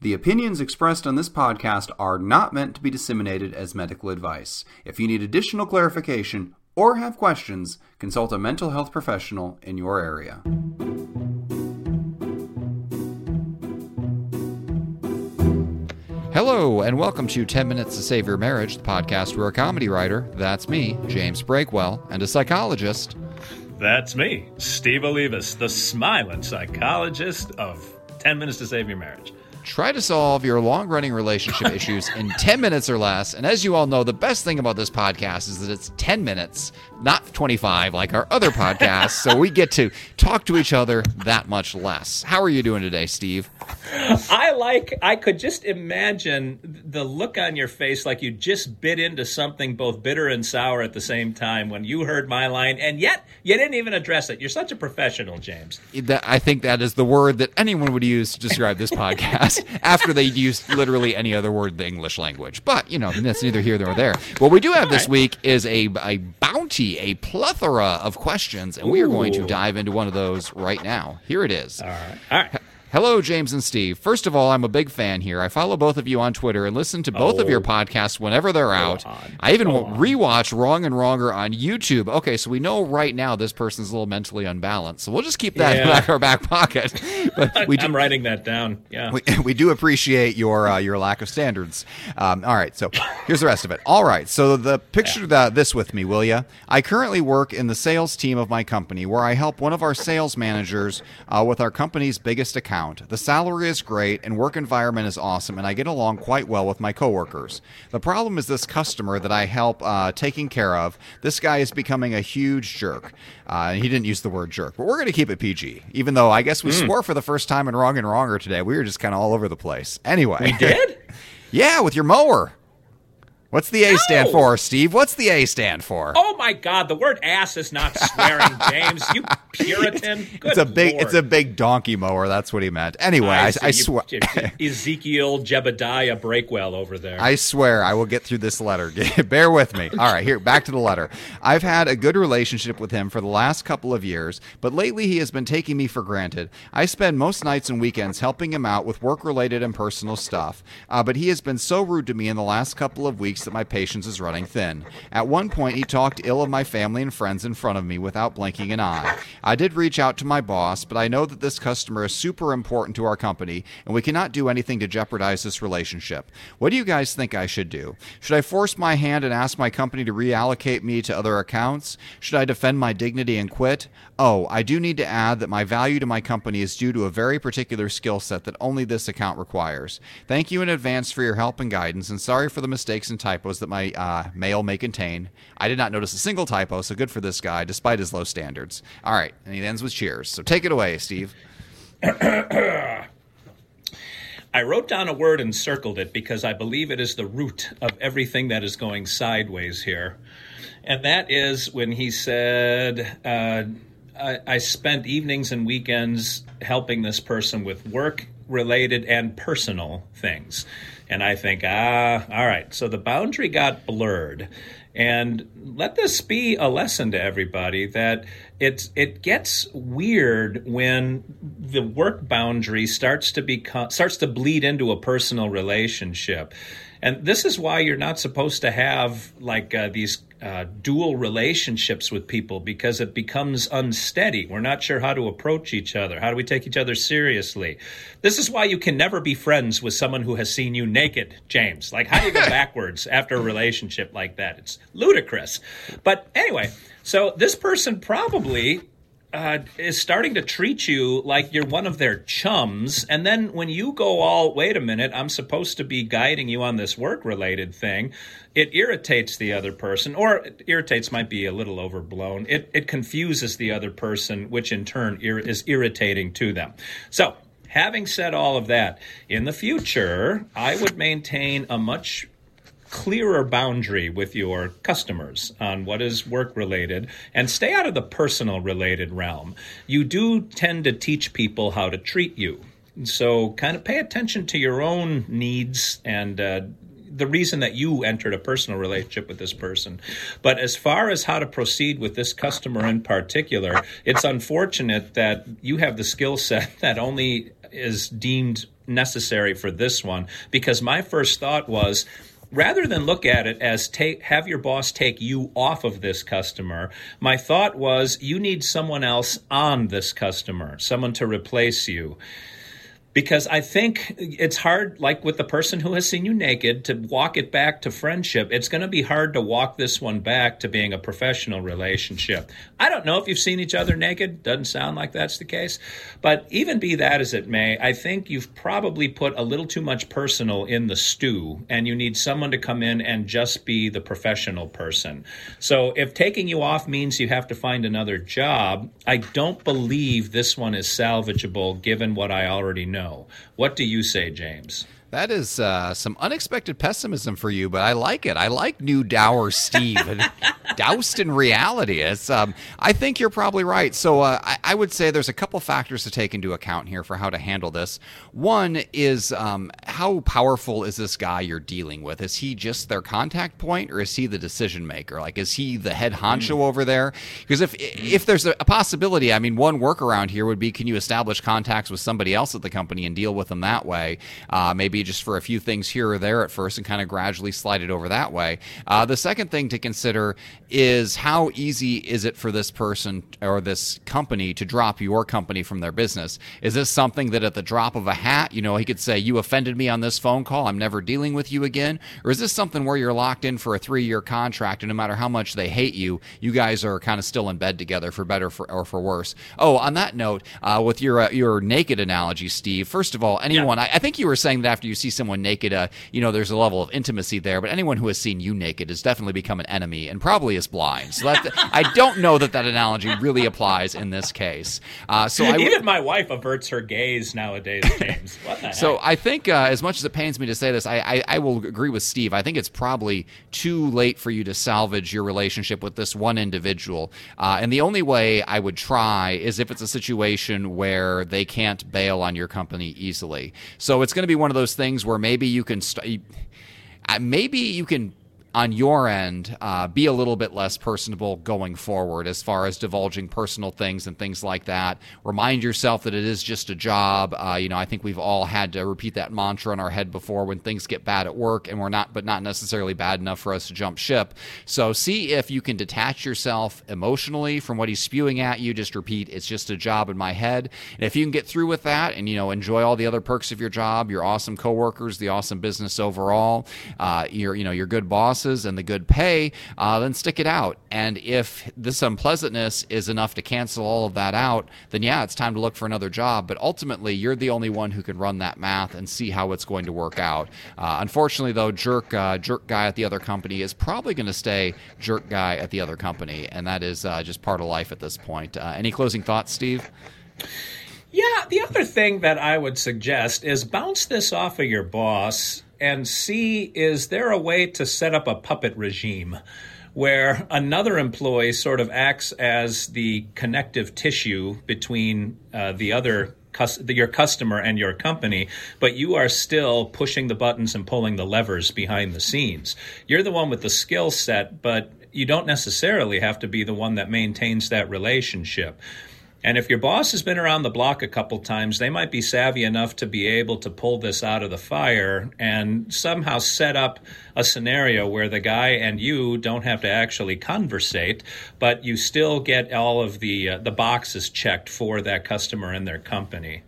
The opinions expressed on this podcast are not meant to be disseminated as medical advice. If you need additional clarification or have questions, consult a mental health professional in your area. Hello, and welcome to 10 Minutes to Save Your Marriage, the podcast where a comedy writer, that's me, James Breakwell, and a psychologist, That's me, Steve Olivas, the smiling psychologist of 10 Minutes to Save Your Marriage. Try to solve your long running relationship issues in 10 minutes or less. And as you all know, the best thing about this podcast is that it's 10 minutes, not 25 like our other podcasts. so we get to talk to each other that much less. How are you doing today, Steve? I like, I could just imagine the look on your face like you just bit into something both bitter and sour at the same time when you heard my line, and yet you didn't even address it. You're such a professional, James. That, I think that is the word that anyone would use to describe this podcast after they used literally any other word in the English language. But, you know, that's neither here nor there. What we do have this week is a, a bounty, a plethora of questions, and we are going to dive into one of those right now. Here it is. All right. All right. Hello, James and Steve. First of all, I'm a big fan here. I follow both of you on Twitter and listen to both of your Oh. podcasts whenever they're out. on. I even rewatch Wrong and Wronger on YouTube. Okay, so we know right now this person's a little mentally unbalanced. So we'll just keep that in Yeah. our back pocket. But we do, I'm writing that down. Yeah. We, we do appreciate your uh, your lack of standards. Um, all right, so here's the rest of it. All right, so the picture the, this with me, will you? I currently work in the sales team of my company, where I help one of our sales managers uh, with our company's biggest account. The salary is great, and work environment is awesome, and I get along quite well with my coworkers. The problem is this customer that I help uh, taking care of. This guy is becoming a huge jerk. Uh, and he didn't use the word jerk, but we're going to keep it PG. Even though I guess we swore for the first time in Wrong and Wronger today, we were just kind of all over the place. Anyway, We did? yeah, with your mower. What's the A stand for, Steve? What's the A stand for? Oh my God! The word "ass" is not swearing, James. You Puritan. Good it's a big, Lord. it's a big donkey mower. That's what he meant. Anyway, I, see I swear, Ezekiel Jebediah Breakwell over there. I swear, I will get through this letter. Bear with me. All right, here, back to the letter. I've had a good relationship with him for the last couple of years, but lately he has been taking me for granted. I spend most nights and weekends helping him out with work related and personal stuff, uh, but he has been so rude to me in the last couple of weeks that my patience is running thin. At one point, he talked ill of my family and friends in front of me without blinking an eye. I did reach out to my boss, but I know that this customer is super important to our company, and we cannot do anything to jeopardize this relationship. What do you guys think I should do? Should I force my hand and ask my company to reallocate me to other accounts? Should I defend my dignity and quit? Oh, I do need to add that my value to my company is due to a very particular skill set that only this account requires. Thank you in advance for your help and guidance, and sorry for the mistakes and typos that my uh, mail may contain. I did not notice a single typo, so good for this guy, despite his low standards. All right, and he ends with cheers. So take it away, Steve. I wrote down a word and circled it because I believe it is the root of everything that is going sideways here. And that is when he said, uh, I, I spent evenings and weekends helping this person with work related and personal things. And I think, ah, all right. So the boundary got blurred. And let this be a lesson to everybody that it's it gets weird when the work boundary starts to become starts to bleed into a personal relationship. And this is why you're not supposed to have like uh, these uh, dual relationships with people because it becomes unsteady. We're not sure how to approach each other. How do we take each other seriously? This is why you can never be friends with someone who has seen you naked, James. Like, how do you go backwards after a relationship like that? It's ludicrous. But anyway, so this person probably uh, is starting to treat you like you're one of their chums. And then when you go all, wait a minute, I'm supposed to be guiding you on this work related thing, it irritates the other person, or irritates might be a little overblown. It, it confuses the other person, which in turn ir- is irritating to them. So, having said all of that, in the future, I would maintain a much clearer boundary with your customers on what is work related and stay out of the personal related realm. You do tend to teach people how to treat you. So kind of pay attention to your own needs and uh, the reason that you entered a personal relationship with this person. But as far as how to proceed with this customer in particular, it's unfortunate that you have the skill set that only is deemed necessary for this one because my first thought was rather than look at it as take have your boss take you off of this customer my thought was you need someone else on this customer someone to replace you because I think it's hard, like with the person who has seen you naked, to walk it back to friendship. It's going to be hard to walk this one back to being a professional relationship. I don't know if you've seen each other naked. Doesn't sound like that's the case. But even be that as it may, I think you've probably put a little too much personal in the stew, and you need someone to come in and just be the professional person. So if taking you off means you have to find another job, I don't believe this one is salvageable given what I already know What do you say, James? That is uh, some unexpected pessimism for you, but I like it. I like new dour Steve, doused in reality. It's, um, I think you're probably right. So uh, I, I, would say there's a couple factors to take into account here for how to handle this. One is um, how powerful is this guy you're dealing with? Is he just their contact point, or is he the decision maker? Like, is he the head honcho mm. over there? Because if if there's a, a possibility, I mean, one workaround here would be can you establish contacts with somebody else at the company and deal with them that way? Uh, maybe just for a few things here or there at first and kind of gradually slide it over that way. Uh, the second thing to consider is how easy is it for this person or this company to drop your company from their business? Is this something that at the drop of a hat, you know, he could say, You offended me on this phone call, I'm never dealing with you again? Or is this something where you're locked in for a three year contract and no matter how much they hate you, you guys are kind of still in bed together for better for, or for worse? Oh, on that note, uh, with your uh, your naked analogy, Steve, first of all, anyone, yeah. I, I, think you were saying that after you see someone naked, uh, you know, there's a level of intimacy there. But anyone who has seen you naked has definitely become an enemy and probably is blind. So that, I don't know that that analogy really applies in this case. Uh, so I, even my wife averts her gaze nowadays, James. What the so heck? I think, uh, as much as it pains me to say this, I, I, I will agree with Steve. I think it's probably too late for you to salvage your relationship with this one individual. Uh, and the only way I would try is if it's a situation where they can't bail on your company easily. So it's going to be one of those things where maybe you can st- maybe you can on your end uh, be a little bit less personable going forward as far as divulging personal things and things like that. Remind yourself that it is just a job. Uh, you know, I think we've all had to repeat that mantra in our head before when things get bad at work and we're not, but not necessarily bad enough for us to jump ship. So see if you can detach yourself emotionally from what he's spewing at you. Just repeat, it's just a job in my head. And if you can get through with that and, you know, enjoy all the other perks of your job, your awesome coworkers, the awesome business overall, uh, your, you know, your good boss bosses and the good pay, uh, then stick it out. And if this unpleasantness is enough to cancel all of that out, then yeah, it's time to look for another job. But ultimately, you're the only one who can run that math and see how it's going to work out. Uh, unfortunately, though, jerk uh, jerk guy at the other company is probably going to stay jerk guy at the other company, and that is uh, just part of life at this point. Uh, any closing thoughts, Steve? Yeah, the other thing that I would suggest is bounce this off of your boss and see is there a way to set up a puppet regime where another employee sort of acts as the connective tissue between uh, the other your customer and your company, but you are still pushing the buttons and pulling the levers behind the scenes. You're the one with the skill set, but you don't necessarily have to be the one that maintains that relationship. And if your boss has been around the block a couple times, they might be savvy enough to be able to pull this out of the fire and somehow set up a scenario where the guy and you don't have to actually conversate, but you still get all of the uh, the boxes checked for that customer and their company.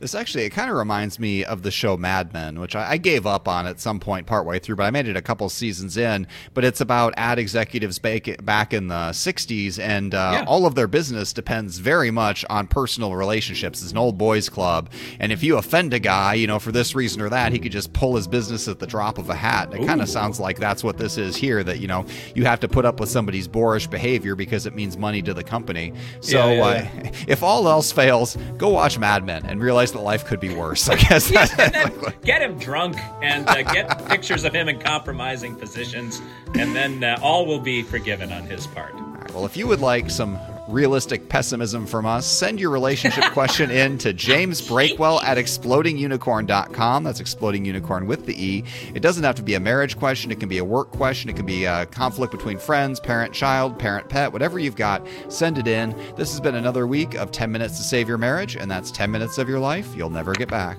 This actually, it kind of reminds me of the show Mad Men, which I, I, gave up on at some point partway through, but I made it a couple seasons in. But it's about ad executives back, back in the 60s, and uh, yeah. all of their business depends very much on personal relationships. It's an old boys club. And if you offend a guy, you know, for this reason or that, he could just pull his business at the drop of a hat. And it kind of sounds like that's what this is here that, you know, you have to put up with somebody's boorish behavior because it means money to the company. So yeah, yeah, uh, if all else fails, go watch Mad Men and realize that life could be worse. I guess. get him drunk and uh, get pictures of him in compromising positions, and then uh, all will be forgiven on his part. well, if you would like some realistic pessimism from us, send your relationship question in to James Breakwell at explodingunicorn.com. That's exploding unicorn with the E. It doesn't have to be a marriage question, it can be a work question, it can be a conflict between friends, parent child, parent pet, whatever you've got, send it in. This has been another week of 10 minutes to save your marriage, and that's 10 minutes of your life you'll never get back.